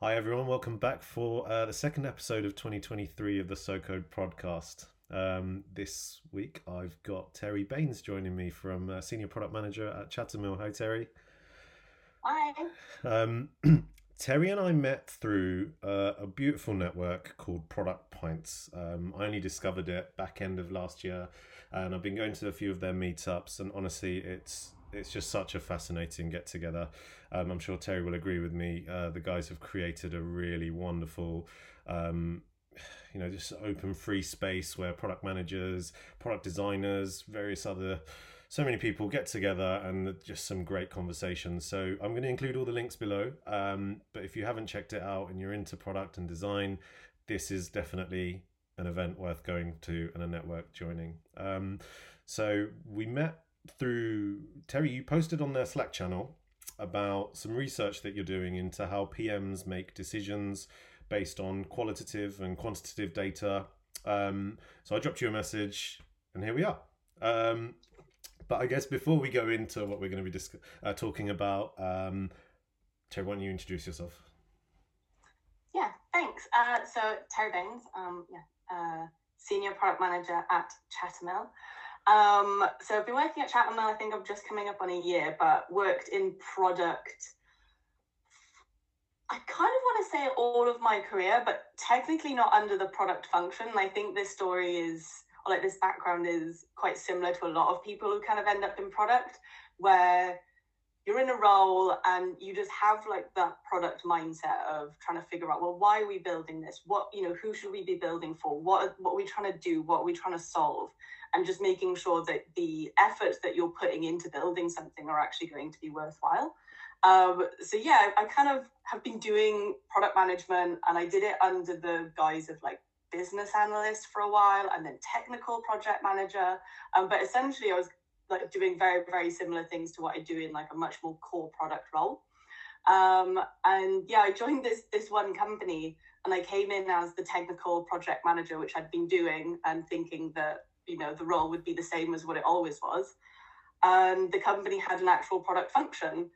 Hi, everyone. Welcome back for uh, the second episode of 2023 of the So Code podcast. Um, this week, I've got Teri Baines joining me from uh, Senior Product Manager at Chattermill. Hi, Teri. Hi. Um, Teri and I met through uh, a beautiful network called Product Points. Um, I only discovered it back end of last year, and I've been going to a few of their meetups. And honestly, it's it's just such a fascinating get together. Um, I'm sure Teri will agree with me. Uh, the guys have created a really wonderful, um, you know, just open free space where product managers, product designers, various other so many people get together and just some great conversations. So I'm going to include all the links below. Um, but if you haven't checked it out and you're into product and design, this is definitely an event worth going to and a network joining. Um, so we met through Teri. You posted on their Slack channel about some research that you're doing into how PMs make decisions based on qualitative and quantitative data. Um, so I dropped you a message, and here we are. Um, but I guess before we go into what we're going to be disc- uh, talking about, um, Teri, why don't you introduce yourself? Yeah, thanks. Uh, so Teri Baines, um, yeah, uh, senior product manager at Chattermill. Um, so I've been working at Chattermill. I think I'm just coming up on a year, but worked in product. I kind of want to say all of my career, but technically not under the product function. I think this story is, or like this background is quite similar to a lot of people who kind of end up in product, where you're in a role and you just have like that product mindset of trying to figure out well why are we building this? What you know who should we be building for? What what are we trying to do? What are we trying to solve? And just making sure that the efforts that you're putting into building something are actually going to be worthwhile. Um, so yeah i kind of have been doing product management and i did it under the guise of like business analyst for a while and then technical project manager. Um, but essentially i was like doing very very similar things to what I do in like a much more core product role. Um, and yeah, I joined this this one company and I came in as the technical project manager, which I'd been doing and thinking that you know the role would be the same as what it always was. And the company had an actual product function.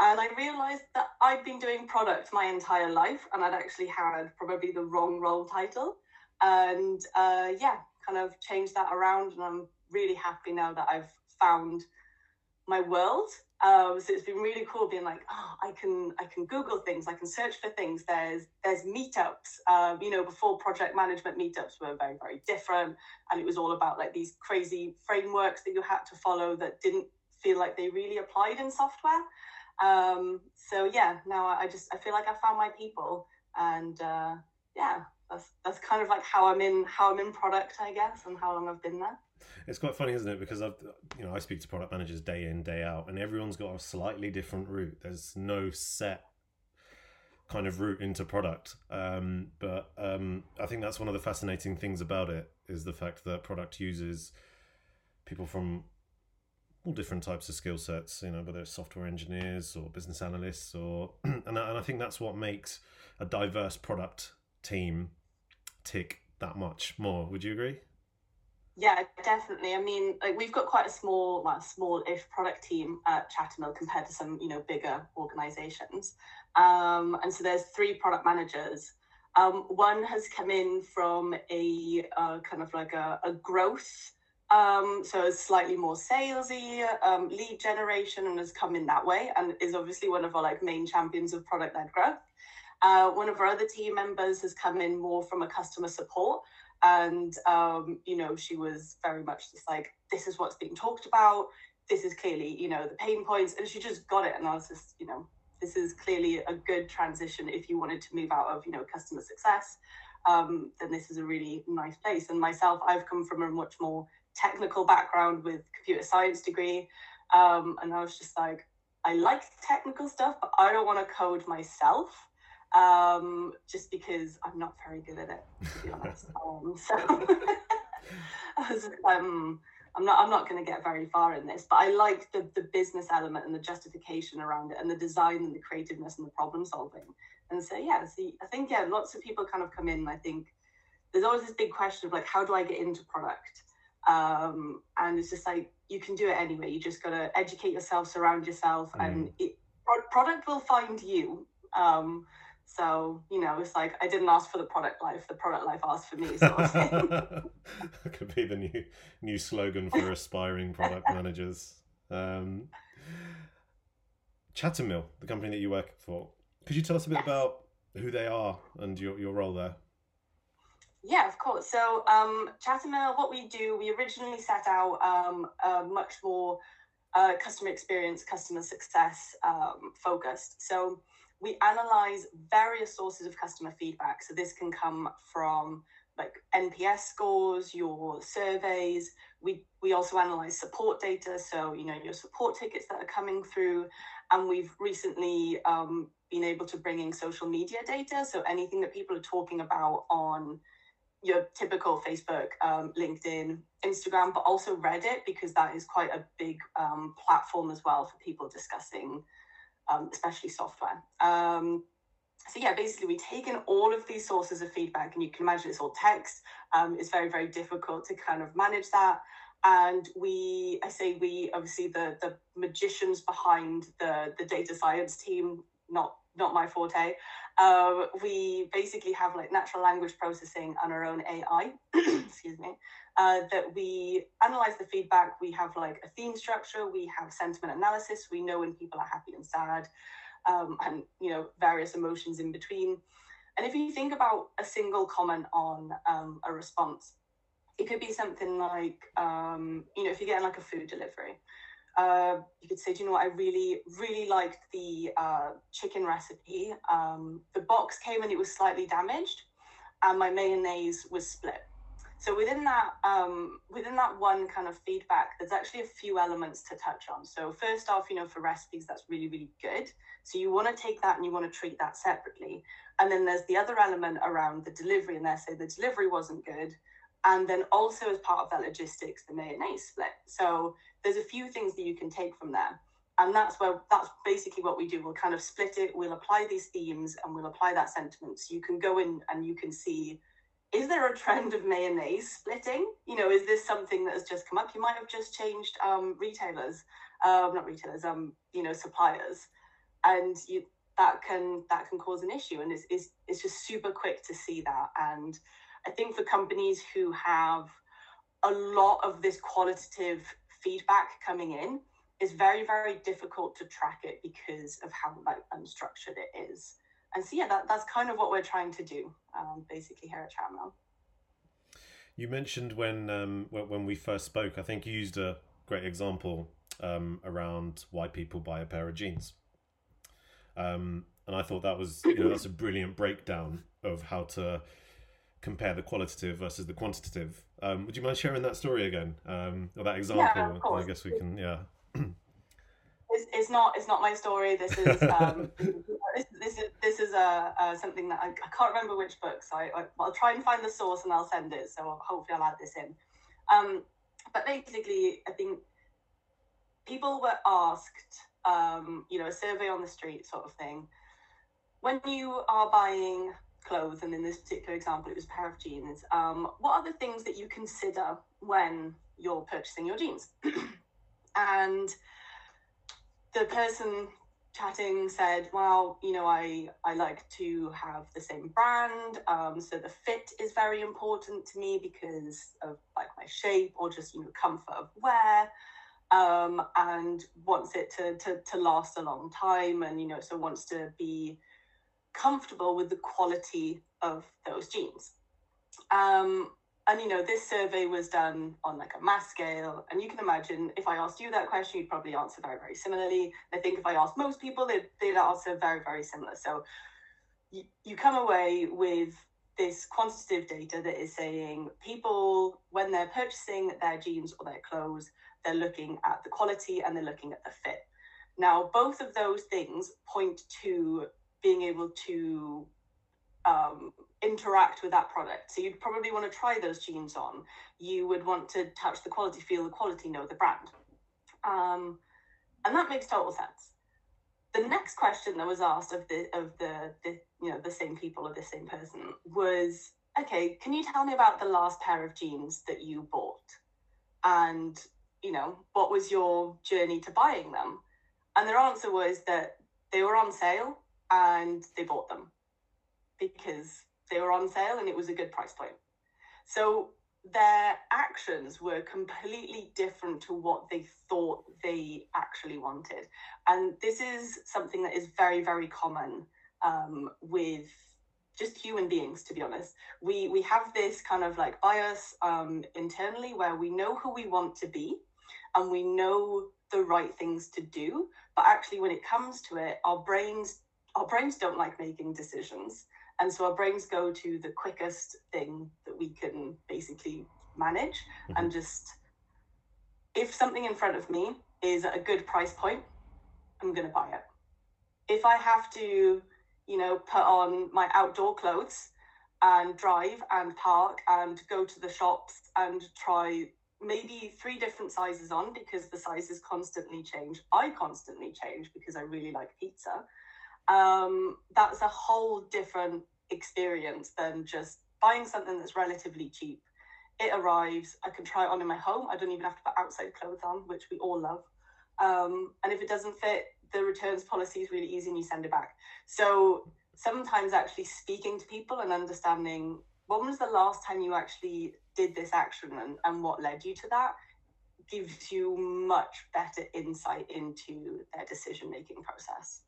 And I realized that I'd been doing product my entire life and I'd actually had probably the wrong role title. And uh, yeah, kind of changed that around and I'm really happy now that I've found my world. Um, so it's been really cool being like, oh, I can I can Google things, I can search for things. There's there's meetups. Um, you know, before project management meetups were very very different, and it was all about like these crazy frameworks that you had to follow that didn't feel like they really applied in software. Um, so yeah, now I just I feel like I found my people, and uh, yeah, that's that's kind of like how I'm in how I'm in product, I guess, and how long I've been there. It's quite funny, isn't it? Because I've, you know, I speak to product managers day in, day out, and everyone's got a slightly different route. There's no set kind of route into product. Um, but um, I think that's one of the fascinating things about it is the fact that product uses people from all different types of skill sets. You know, whether it's software engineers or business analysts, or and and I think that's what makes a diverse product team tick that much more. Would you agree? Yeah, definitely. I mean, like we've got quite a small, well, small-ish product team at Chattermill compared to some, you know, bigger organizations. Um, and so there's three product managers. Um, one has come in from a uh, kind of like a, a growth, um, so slightly more salesy, um, lead generation, and has come in that way, and is obviously one of our like main champions of product-led growth. Uh, one of our other team members has come in more from a customer support and um, you know she was very much just like this is what's being talked about. This is clearly you know the pain points. And she just got it and i was just you know this is clearly a good transition if you wanted to move out of you know customer success. Um, then this is a really nice place. And myself i've come from a much more technical background with computer science degree um, and i was just like i like technical stuff but i don't want to code myself um, just because I'm not very good at it, to be honest. um, so was, um, I'm not I'm not going to get very far in this, but I like the the business element and the justification around it, and the design and the creativeness and the problem solving. And so yeah, see, I think yeah, lots of people kind of come in. I think there's always this big question of like, how do I get into product? Um, and it's just like you can do it anyway. You just got to educate yourself, surround yourself, mm. and it, product will find you. Um, So, you know, it's like I didn't ask for the product life, the product life asked for me. Sort of that could be the new new slogan for aspiring product managers. Um, Chattermill, the company that you work for, could you tell us a bit yes. about who they are and your, your role there? Yeah, of course. So, um, Chattermill, what we do, we originally set out um, a much more uh, customer experience, customer success um, focused. So, we analyze various sources of customer feedback. So this can come from like NPS scores, your surveys. We we also analyze support data, so you know your support tickets that are coming through, and we've recently um, been able to bring in social media data. So anything that people are talking about on your typical Facebook, um, LinkedIn, Instagram, but also Reddit because that is quite a big um, platform as well for people discussing um, especially software. Um, so yeah, basically we've taken all of these sources of feedback, and you can imagine it's all text. Um, it's very very difficult to kind of manage that. And we, I say we, obviously the the magicians behind the the data science team, not not my forte. Uh, we basically have like natural language processing and our own AI, excuse me, uh, that we analyze the feedback. We have like a theme structure, we have sentiment analysis, we know when people are happy and sad, um, and you know, various emotions in between. And if you think about a single comment on um, a response, it could be something like, um, you know, if you're getting like a food delivery, uh, you could say, do you know what? I really, really liked the uh, chicken recipe. Um, the box came and it was slightly damaged, and my mayonnaise was split. So within that, um, within that one kind of feedback, there's actually a few elements to touch on. So first off, you know, for recipes, that's really, really good. So you want to take that and you want to treat that separately. And then there's the other element around the delivery, and they say the delivery wasn't good. And then also as part of that logistics, the mayonnaise split. So there's a few things that you can take from there. And that's where that's basically what we do. We'll kind of split it, we'll apply these themes and we'll apply that sentiment. So you can go in and you can see is there a trend of mayonnaise splitting? You know, is this something that has just come up? You might have just changed um, retailers, um, not retailers, um, you know, suppliers, and you that can that can cause an issue, and it's, it's it's just super quick to see that. And I think for companies who have a lot of this qualitative feedback coming in, it's very very difficult to track it because of how like unstructured it is and so yeah, that, that's kind of what we're trying to do, um, basically here at Chattermill You mentioned when um, when we first spoke, I think you used a great example um, around why people buy a pair of jeans, um, and I thought that was you know that's a brilliant breakdown of how to compare the qualitative versus the quantitative. Um, would you mind sharing that story again um, or that example? Yeah, I guess we can yeah. it's, it's not it's not my story. This is um, this, this is this is a, uh, something that I, I, can't remember which book, so I, will try and find the source and I'll send it. So hopefully I'll add this in. Um, but basically, I think people were asked, um, you know, a survey on the street sort of thing. When you are buying clothes, and in this particular example, it was a pair of jeans. Um, what are the things that you consider when you're purchasing your jeans? and the person chatting said, well, you know, I, I like to have the same brand. Um, so the fit is very important to me because of like my shape or just, you know, comfort of wear. Um, and wants it to, to, to last a long time and, you know, so wants to be comfortable with the quality of those jeans. Um, and you know this survey was done on like a mass scale. And you can imagine if i asked you that question you'd probably answer very very similarly. I think if i asked most people they'd, they'd answer very very similar. So you, you come away with this quantitative data that is saying people when they're purchasing their jeans or their clothes they're looking at the quality and they're looking at the fit. Now both of those things point to being able to um, interact with that product. So you'd probably want to try those jeans on. You would want to touch the quality, feel the quality, know the brand. Um, and that makes total sense. The next question that was asked of the of the, the you know the same people or the same person was, okay, can you tell me about the last pair of jeans that you bought? And you know, what was your journey to buying them? And their answer was that they were on sale and they bought them because they were on sale and it was a good price point. So their actions were completely different to what they thought they actually wanted. And this is something that is very, very common um, with just human beings, to be honest. We, we have this kind of like bias um, internally where we know who we want to be and we know the right things to do. But actually, when it comes to it, our brains our brains don't like making decisions. And so our brains go to the quickest thing that we can basically manage mm-hmm. and just, if something in front of me is at a good price point, I'm going to buy it. If I have to, you know, put on my outdoor clothes and drive and park and go to the shops and try maybe three different sizes on because the sizes constantly change. I constantly change because I really like pizza um, that's a whole different experience than just buying something that's relatively cheap. It arrives, I can try it on in my home. I don't even have to put outside clothes on, which we all love. Um, and if it doesn't fit, the returns policy is really easy and you send it back. So sometimes actually speaking to people and understanding when was the last time you actually did this action and, and what led you to that gives you much better insight into their decision making process.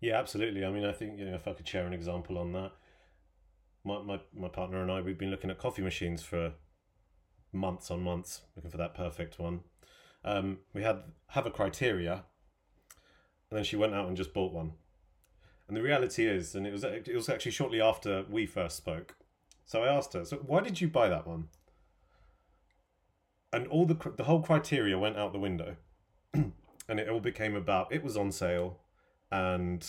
Yeah, absolutely. I mean, I think you know if I could share an example on that, my my my partner and I we've been looking at coffee machines for months on months, looking for that perfect one. Um, we had have a criteria, and then she went out and just bought one. And the reality is, and it was it was actually shortly after we first spoke. So I asked her, "So why did you buy that one?" And all the the whole criteria went out the window, and it all became about it was on sale and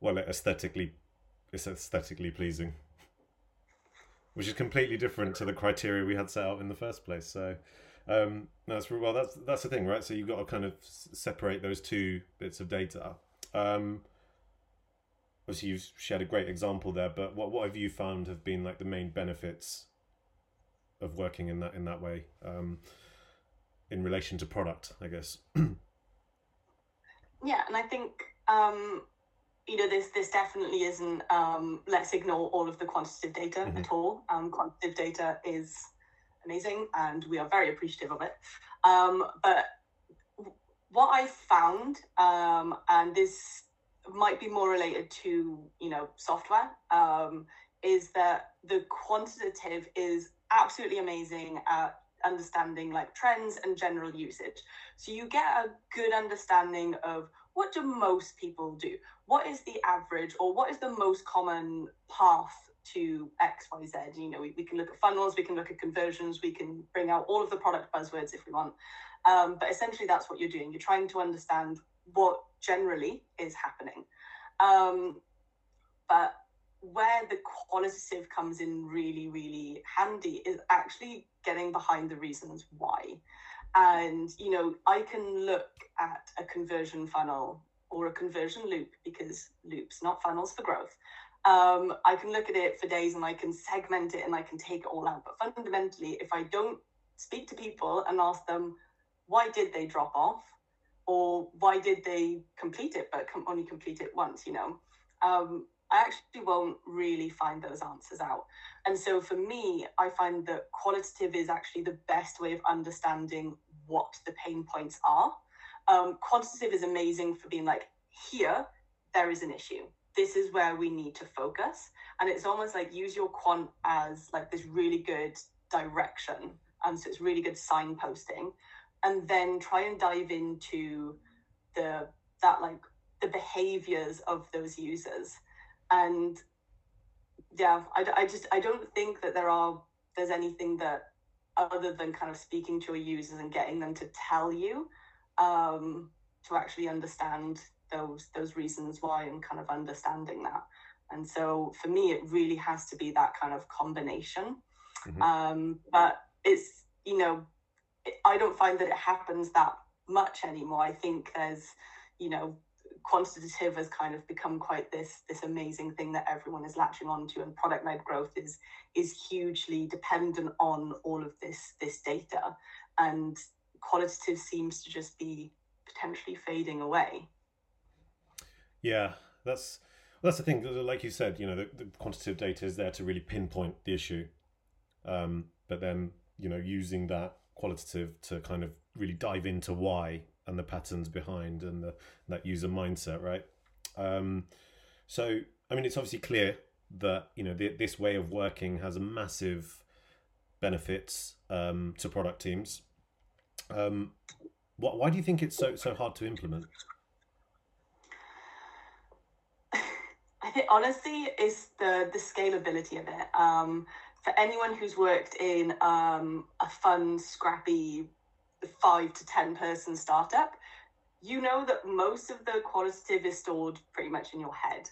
well, aesthetically, it's aesthetically pleasing, which is completely different to the criteria we had set out in the first place. So um, that's well, that's that's the thing, right? So you've got to kind of separate those two bits of data. Um, obviously, you've shared a great example there, but what what have you found have been like the main benefits of working in that in that way um, in relation to product, I guess. yeah, and I think um, you know, this this definitely isn't. Um, let's ignore all of the quantitative data mm-hmm. at all. Um, quantitative data is amazing, and we are very appreciative of it. Um, but what I found, um, and this might be more related to you know software, um, is that the quantitative is absolutely amazing at understanding like trends and general usage. So you get a good understanding of what do most people do? What is the average or what is the most common path to XYZ? You know, we, we can look at funnels, we can look at conversions, we can bring out all of the product buzzwords if we want. Um, but essentially, that's what you're doing. You're trying to understand what generally is happening. Um, but where the qualitative comes in really, really handy is actually getting behind the reasons why. And, you know, I can look at a conversion funnel or a conversion loop because loops, not funnels for growth. Um, I can look at it for days and I can segment it and I can take it all out. But fundamentally, if I don't speak to people and ask them, why did they drop off? Or why did they complete it but only complete it once, you know? Um, I actually won't really find those answers out. And so for me, I find that qualitative is actually the best way of understanding what the pain points are. Um, quantitative is amazing for being like, here, there is an issue. This is where we need to focus. And it's almost like use your quant as like this really good direction. And so it's really good signposting. And then try and dive into the that like the behaviors of those users and yeah I, I just i don't think that there are there's anything that other than kind of speaking to your users and getting them to tell you um, to actually understand those those reasons why and kind of understanding that. And so for me it really has to be that kind of combination. Mm-hmm. um, but it's you know it, i don't find that it happens that much anymore. I think there's you know quantitative has kind of become quite this this amazing thing that everyone is latching onto and product led growth is is hugely dependent on all of this this data. And qualitative seems to just be potentially fading away. Yeah that's That's the thing. Like you said, you know, the, the quantitative data is there to really pinpoint the issue, um, but then you know, using that qualitative to kind of really dive into why and the patterns behind and the that user mindset, right? Um, so, I mean, it's obviously clear that you know the, this way of working has a massive benefits um, to product teams. Um, wh- why do you think it's so so hard to implement? I think honestly is the the scalability of it. Um, for anyone who's worked in um, a fun, scrappy, five to ten person startup, you know that most of the qualitative is stored pretty much in your head.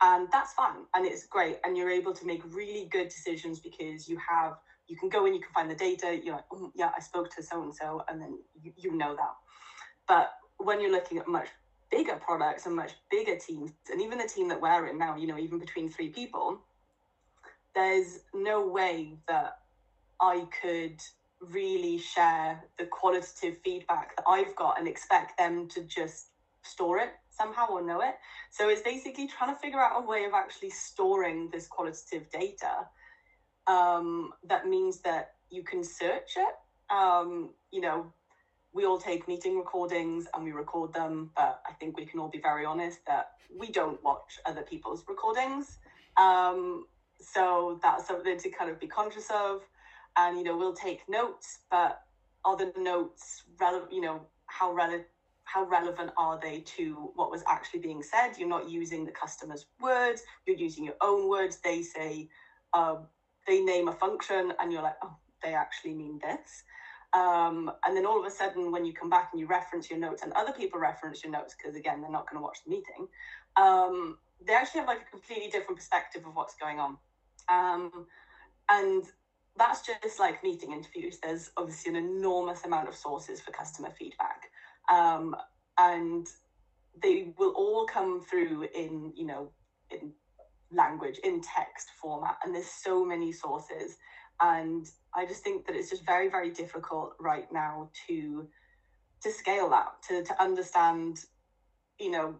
And that's fun and it's great and you're able to make really good decisions because you have you can go and you can find the data you're like oh, yeah i spoke to so and so and then you, you know that. But when you're looking at much bigger products and much bigger teams and even the team that we're in now you know even between three people there's no way that i could really share the qualitative feedback that i've got and expect them to just store it somehow or know it. So it's basically trying to figure out a way of actually storing this qualitative data. Um, that means that you can search it. Um, you know, we all take meeting recordings and we record them, but I think we can all be very honest that we don't watch other people's recordings. Um, so that's something to kind of be conscious of. And, you know, we'll take notes, but are the notes relevant, you know, how relevant how relevant are they to what was actually being said? You're not using the customer's words, you're using your own words. They say, um, they name a function, and you're like, oh, they actually mean this. Um, and then all of a sudden, when you come back and you reference your notes, and other people reference your notes, because again, they're not going to watch the meeting, um, they actually have like a completely different perspective of what's going on. Um, and that's just like meeting interviews. There's obviously an enormous amount of sources for customer feedback um, and they will all come through in you know in language in text format and there's so many sources and i just think that it's just very very difficult right now to to scale that to to understand you know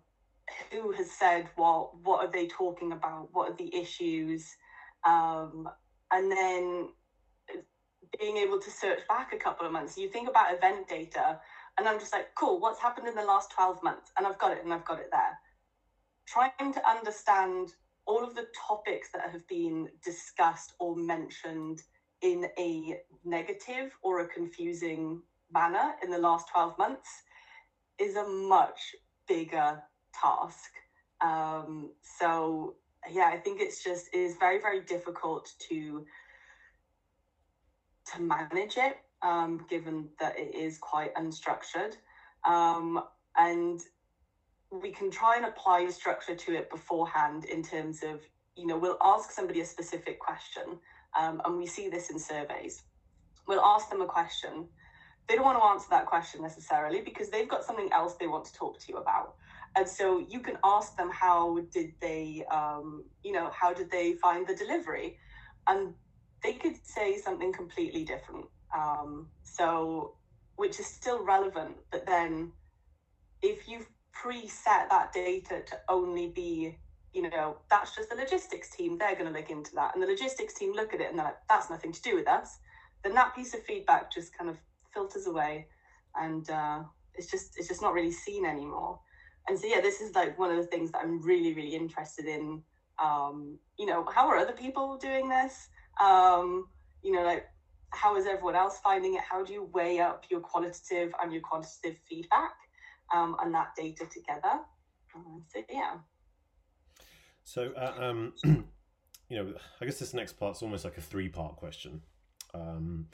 who has said what what are they talking about what are the issues um, and then being able to search back a couple of months you think about event data and I'm just like, cool, what's happened in the last 12 months? And I've got it and I've got it there. Trying to understand all of the topics that have been discussed or mentioned in a negative or a confusing manner in the last 12 months is a much bigger task. Um, so yeah, I think it's just it is very, very difficult to to manage it um, given that it is quite unstructured. Um, and we can try and apply structure to it beforehand in terms of, you know, we'll ask somebody a specific question, um, and we see this in surveys. We'll ask them a question. They don't want to answer that question necessarily because they've got something else they want to talk to you about. And so you can ask them how did they, um, you know, how did they find the delivery? And they could say something completely different. Um, so, which is still relevant, but then if you've preset that data to only be, you know, that's just the logistics team, they're going to look into that. And the logistics team look at it and they're like, that's nothing to do with us. Then that piece of feedback just kind of filters away and uh, it's just it's just not really seen anymore. And so yeah, this is like one of the things that I'm really, really interested in. Um, you know, how are other people doing this? Um, you know, like how is everyone else finding it? How do you weigh up your qualitative and your quantitative feedback um, and that data together? Um, so yeah. So uh, um, you know, I guess this next part's almost like a three-part question. Um,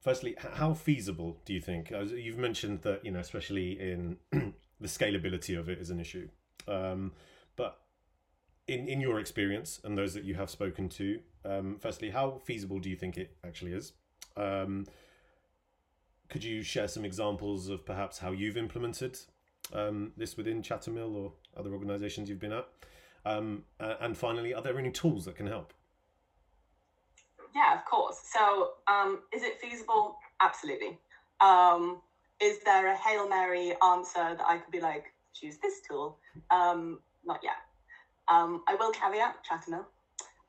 firstly, how feasible do you think? You've mentioned that you know, especially in the scalability of it is an issue. Um, but in in your experience and those that you have spoken to, um, firstly, how feasible do you think it actually is? Um, could you share some examples of perhaps how you've implemented um, this within Chattermill or other organisations you've been at? Um, and finally, are there any tools that can help? Yeah, of course. So, um, is it feasible? Absolutely. Um, is there a Hail Mary answer that I could be like, choose this tool? not yet. Um, I will caveat Chattermill.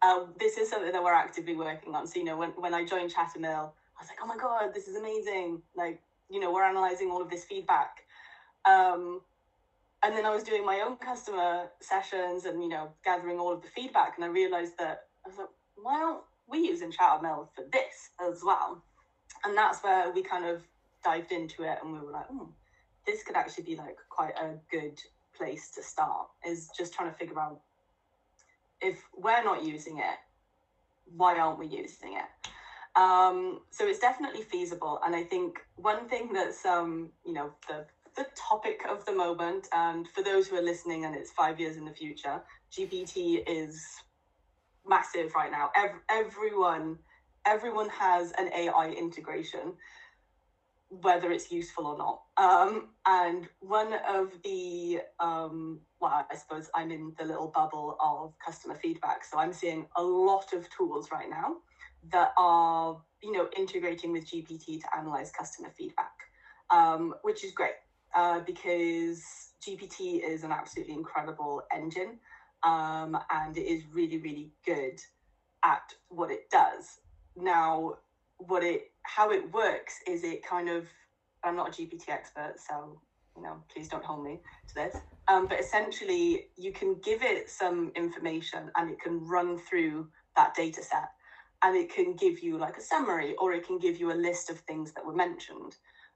Uh, this is something that we're actively working on. So, you know, when, when I joined Chattermill, I was like, oh my God, this is amazing. Like, you know, we're analyzing all of this feedback. Um, and then I was doing my own customer sessions and, you know, gathering all of the feedback. And I realized that I was like, why aren't we using Chattermill for this as well? And that's where we kind of dived into it and we were like, oh, this could actually be like quite a good place to start is just trying to figure out if we're not using it, why aren't we using it? Um, so it's definitely feasible. And I think one thing that's, um, you know, the, the topic of the moment, and for those who are listening and it's five years in the future, GPT is massive right now. Every, everyone, everyone has an AI integration whether it's useful or not. Um, and one of the, um, well, I suppose I'm in the little bubble of customer feedback. So I'm seeing a lot of tools right now that are, you know, integrating with GPT to analyze customer feedback, um, which is great uh, because GPT is an absolutely incredible engine um, and it is really, really good at what it does. Now, what it how it works is it kind of I'm not a GPT expert, so you know, please don't hold me to this. Um, but essentially, you can give it some information and it can run through that data set and it can give you like a summary or it can give you a list of things that were mentioned.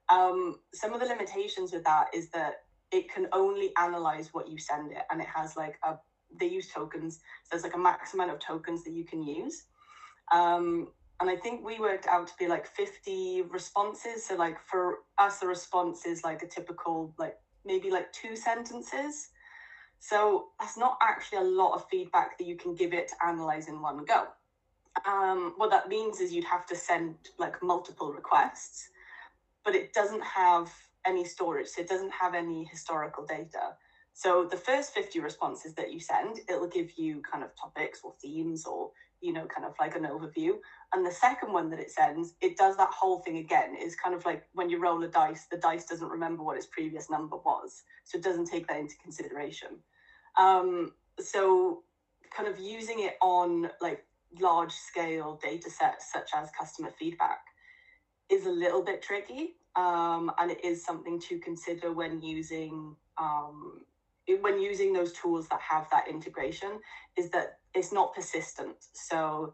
Um, some of the limitations with that is that it can only analyze what you send it and it has like a they use tokens so there's like a max amount of tokens that you can use um, and I think we worked out to be like 50 responses. So like for us, the response is like a typical like maybe like two sentences. So that's not actually a lot of feedback that you can give it to analyze in one go. Um, what that means is you'd have to send like multiple requests, but it doesn't have any storage. So it doesn't have any historical data. So the first 50 responses that you send, it'll give you kind of topics or themes or, you know, kind of like an overview. And the second one that it sends, it does that whole thing again. It's kind of like when you roll a dice, the dice doesn't remember what its previous number was. So it doesn't take that into consideration. Um, so kind of using it on like large scale data sets such as customer feedback is a little bit tricky. Um, and it is something to consider when using um, when using those tools that have that integration is that it's not persistent. So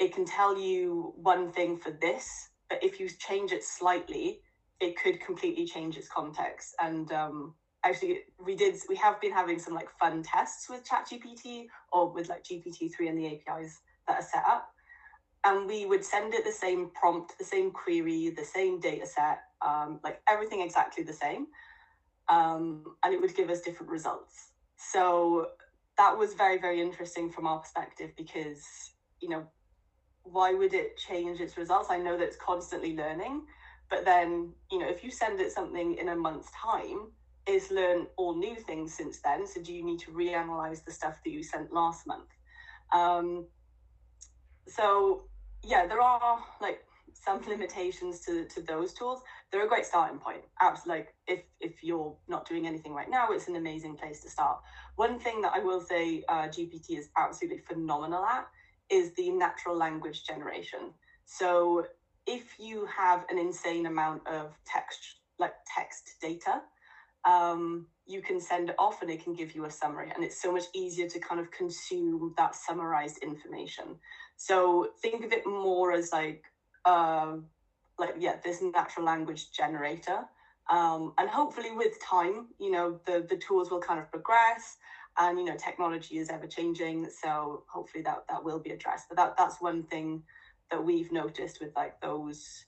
it can tell you one thing for this, but if you change it slightly, it could completely change its context. And um, actually, we did we have been having some like fun tests with ChatGPT or with like GPT three and the APIs that are set up, and we would send it the same prompt, the same query, the same data set, um, like everything exactly the same, um, and it would give us different results. So that was very very interesting from our perspective because you know why would it change its results? I know that it's constantly learning, but then, you know, if you send it something in a month's time, it's learned all new things since then. So do you need to reanalyze the stuff that you sent last month? Um, so yeah, there are like some limitations to, to those tools. They're a great starting point. Apps like if if you're not doing anything right now, it's an amazing place to start. One thing that I will say uh, GPT is absolutely phenomenal at is the natural language generation. So if you have an insane amount of text, like text data, um, you can send it off and it can give you a summary. And it's so much easier to kind of consume that summarized information. So think of it more as like, uh, like yeah, this natural language generator. Um, and hopefully with time, you know, the, the tools will kind of progress and you know technology is ever changing so hopefully that that will be addressed. But that that's one thing that we've noticed with like those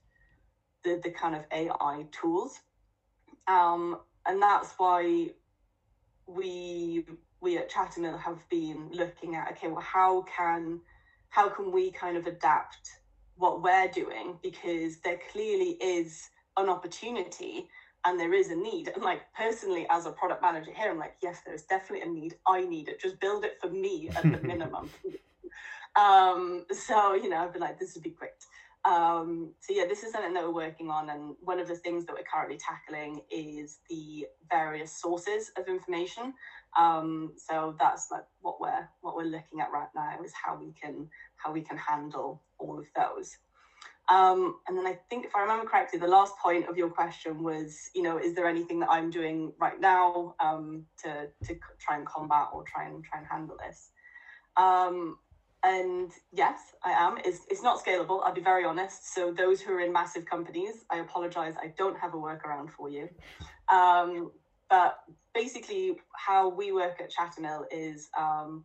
the the kind of ai tools. Um and that's why we we at Chattermill have been looking at okay well how can how can we kind of adapt what we're doing? Because there clearly is an opportunity and there is a need. And like personally, as a product manager here, I'm like, yes, there's definitely a need. I need it. Just build it for me at the minimum. um, so you know, I've been like, this would be great. Um, so yeah, this is something that we're working on, and one of the things that we're currently tackling is the various sources of information. Um, so that's like what we're what we're looking at right now is how we can how we can handle all of those. Um, and then I think if I remember correctly, the last point of your question was, you know, is there anything that I'm doing right now um, to to try and combat or try and try and handle this? Um, and yes, I am. It's, it's not scalable, I'll be very honest. So, those who are in massive companies, I apologize, I don't have a workaround for you. Um, but basically, how we work at Chattermill is um,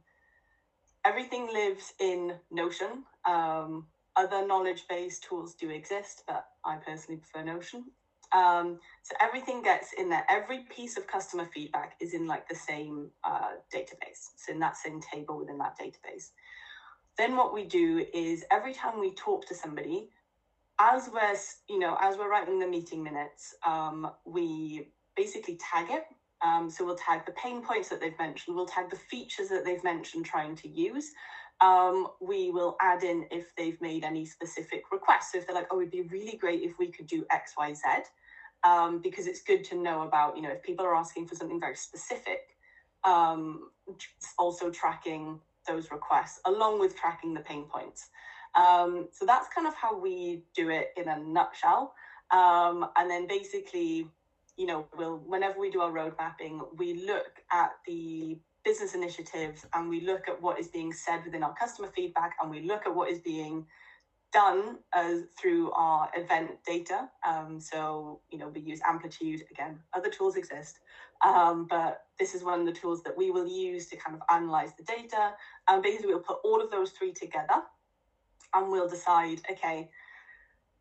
everything lives in Notion. Um, other knowledge based tools do exist, but I personally prefer Notion. Um, so everything gets in there. Every piece of customer feedback is in like the same uh, database. So in that same table within that database. Then what we do is every time we talk to somebody, as we're you know as we're writing the meeting minutes, um, we basically tag it. Um, so we'll tag the pain points that they've mentioned. We'll tag the features that they've mentioned trying to use. Um, we will add in if they've made any specific requests. So if they're like, oh, it'd be really great if we could do X, Y, Z, um, because it's good to know about, you know, if people are asking for something very specific, um, also tracking those requests along with tracking the pain points. Um, so that's kind of how we do it in a nutshell. Um, and then basically, you know, we'll whenever we do our road mapping, we look at the business initiatives and we look at what is being said within our customer feedback and we look at what is being done as through our event data. Um, so, you know, we use Amplitude again, other tools exist, um, but this is one of the tools that we will use to kind of analyze the data. And basically, we'll put all of those three together and we'll decide okay,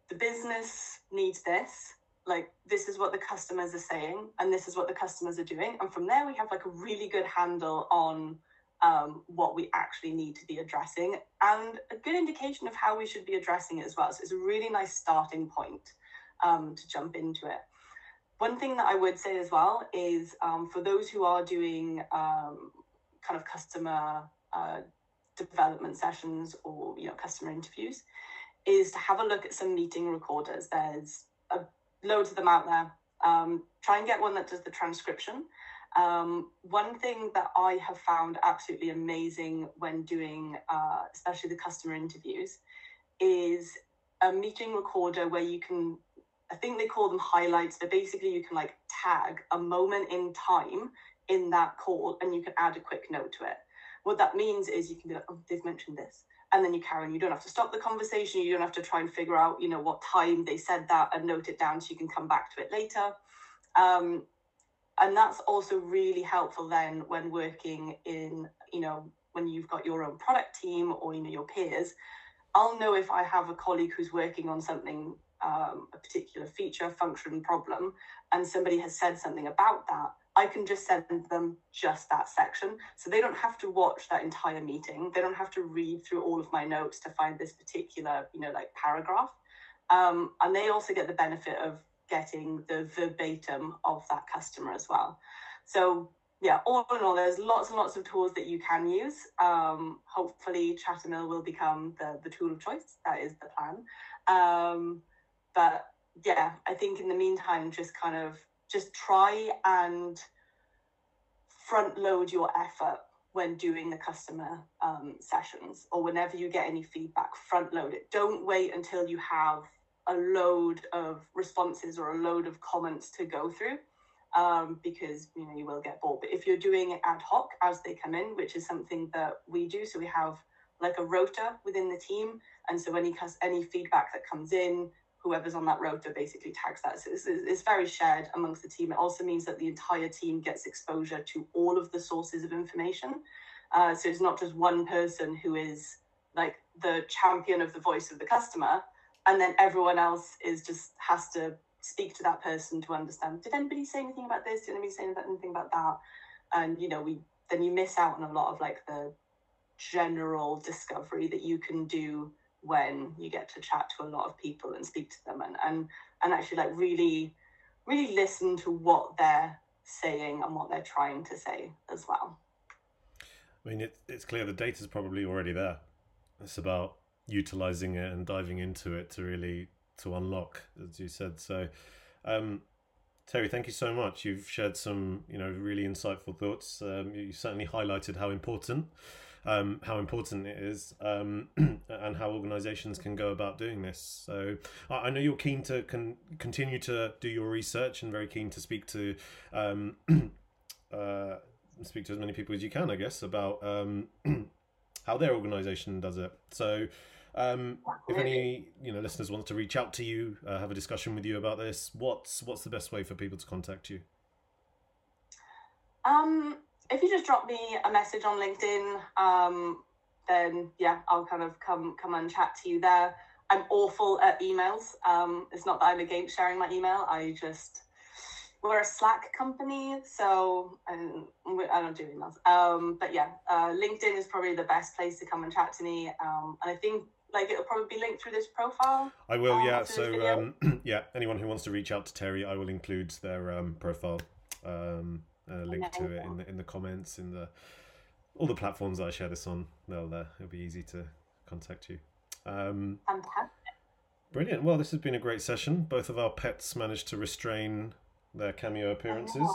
the business needs this. Like, this is what the customers are saying, and this is what the customers are doing. And from there, we have like a really good handle on um, what we actually need to be addressing and a good indication of how we should be addressing it as well. So it's a really nice starting point um, to jump into it. One thing that I would say as well is um, for those who are doing um, kind of customer uh, development sessions or you know customer interviews, is to have a look at some meeting recorders. There's a, loads of them out there. Um, try and get one that does the transcription. Um, one thing that I have found absolutely amazing when doing, uh, especially the customer interviews, is a meeting recorder where you can I think they call them highlights, but basically you can like tag a moment in time in that call and you can add a quick note to it. What that means is you can be like, oh, they've mentioned this. And then you carry on. You don't have to stop the conversation. You don't have to try and figure out, you know, what time they said that and note it down so you can come back to it later. Um, and that's also really helpful then when working in, you know, when you've got your own product team or, you know, your peers. I'll know if I have a colleague who's working on something um, a particular feature, function, problem, and somebody has said something about that, I can just send them just that section. So they don't have to watch that entire meeting. They don't have to read through all of my notes to find this particular, you know, like paragraph. Um, and they also get the benefit of getting the verbatim of that customer as well. So yeah, all in all, there's lots and lots of tools that you can use. Um, hopefully, Chattermill will become the, the tool of choice. That is the plan. Um, but yeah, I think in the meantime, just kind of just try and front load your effort when doing the customer um, sessions or whenever you get any feedback, front load it. Don't wait until you have a load of responses or a load of comments to go through. Um, because you know you will get bored. But if you're doing it ad hoc as they come in, which is something that we do, so we have like a rota within the team, and so any any feedback that comes in, whoever's on that rota basically tags that. So it's, it's very shared amongst the team. It also means that the entire team gets exposure to all of the sources of information. Uh, so it's not just one person who is like the champion of the voice of the customer, and then everyone else is just has to speak to that person to understand. Did anybody say anything about this? Did anybody say anything about that? And you know, we then you miss out on a lot of like the general discovery that you can do when you get to chat to a lot of people and speak to them and and, and actually like really really listen to what they're saying and what they're trying to say as well i mean it, it's clear the data's probably already there it's about utilizing it and diving into it to really to unlock as you said so um Teri, thank you so much. You've shared some, you know, really insightful thoughts. Um, you certainly highlighted how important, um, how important it is, um, and how organisations can go about doing this. So I know you're keen to con- continue to do your research and very keen to speak to, um, uh, speak to as many people as you can, I guess, about um, how their organisation does it. So. Um, if any you know listeners want to reach out to you, uh, have a discussion with you about this, what's what's the best way for people to contact you? Um, if you just drop me a message on LinkedIn, um, then yeah, I'll kind of come come and chat to you there. I'm awful at emails. Um, it's not that I'm against sharing my email. I just we're a Slack company, so and I don't do emails. Um, but yeah, uh, LinkedIn is probably the best place to come and chat to me. Um, and I think like it'll probably be linked through this profile. I will, um, yeah. So um, yeah, anyone who wants to reach out to Teri, I will include their um, profile, a link to it in the in the comments in the all the platforms I share this on. They'll uh, it'll be easy to contact you. Um, Fantastic. Brilliant. Well, this has been a great session. Both of our pets managed to restrain their cameo appearances.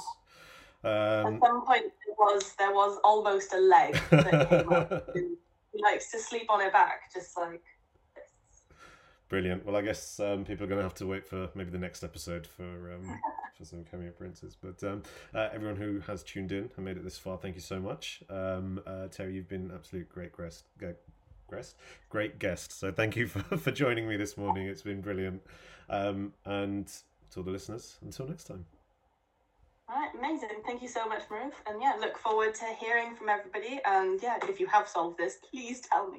Um, At some point, there was there was almost a leg that came up. He likes to sleep on her back, just like Brilliant. Well, I guess um, people are going to have to wait for maybe the next episode for um, for some cameo appearances. But um, uh, everyone who has tuned in and made it this far, thank you so much. Um, uh, Teri, you've been absolute great guest. Guest, great guest. So thank you for, for joining me this morning. It's been brilliant. Um, and to all the listeners, until next time. All right, amazing. Thank you so much, Maruf. And yeah, look forward to hearing from everybody. And yeah, if you have solved this, please tell me.